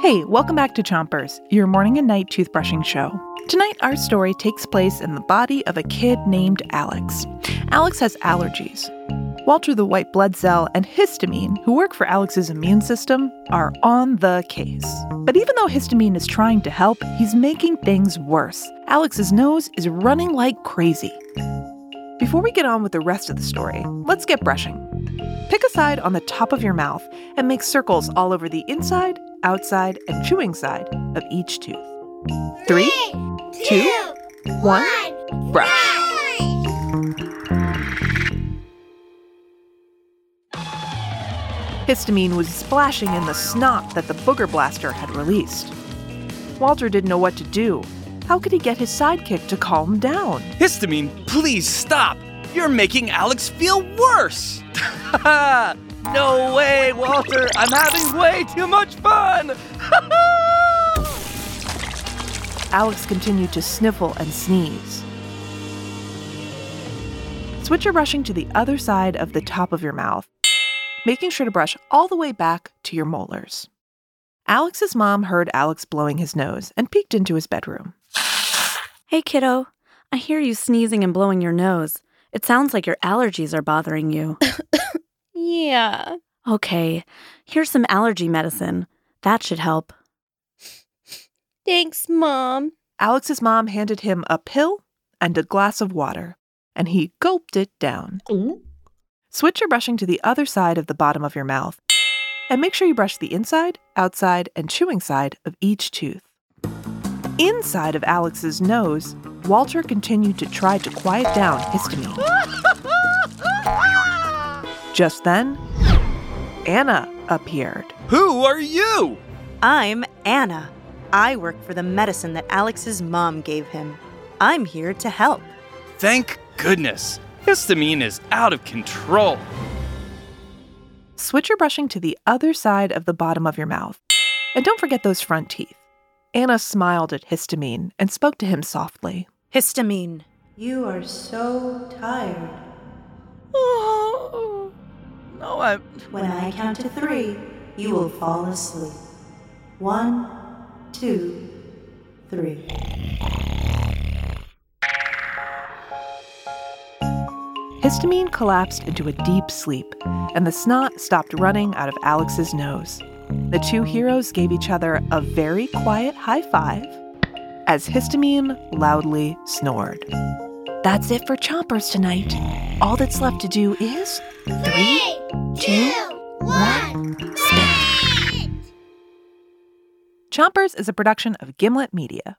Hey, welcome back to Chompers, your morning and night toothbrushing show. Tonight, our story takes place in the body of a kid named Alex. Alex has allergies. Walter the white blood cell and histamine, who work for Alex's immune system, are on the case. But even though histamine is trying to help, he's making things worse. Alex's nose is running like crazy. Before we get on with the rest of the story, let's get brushing. Pick a side on the top of your mouth and make circles all over the inside, outside, and chewing side of each tooth. Three, two, one, brush. Histamine was splashing in the snot that the booger blaster had released. Walter didn't know what to do. How could he get his sidekick to calm down? Histamine, please stop! You're making Alex feel worse! no way, Walter! I'm having way too much fun! Alex continued to sniffle and sneeze. Switch your brushing to the other side of the top of your mouth, making sure to brush all the way back to your molars. Alex's mom heard Alex blowing his nose and peeked into his bedroom. Hey, kiddo. I hear you sneezing and blowing your nose. It sounds like your allergies are bothering you. Yeah. okay, here's some allergy medicine. That should help. Thanks, Mom. Alex's mom handed him a pill and a glass of water, and he gulped it down. Switch your brushing to the other side of the bottom of your mouth, and make sure you brush the inside, outside, and chewing side of each tooth. Inside of Alex's nose, Walter continued to try to quiet down histamine. Just then, Anna appeared. Who are you? I'm Anna. I work for the medicine that Alex's mom gave him. I'm here to help. Thank goodness. Histamine is out of control. Switch your brushing to the other side of the bottom of your mouth. And don't forget those front teeth. Anna smiled at Histamine and spoke to him softly. Histamine. You are so tired. Oh, no, I'm. When I count to three, you will fall asleep. One, two, three. Histamine collapsed into a deep sleep, and the snot stopped running out of Alex's nose. The two heroes gave each other a very quiet high five as Histamine loudly snored. That's it for Chompers tonight. All that's left to do is three, two, one, spit. Chompers is a production of Gimlet Media.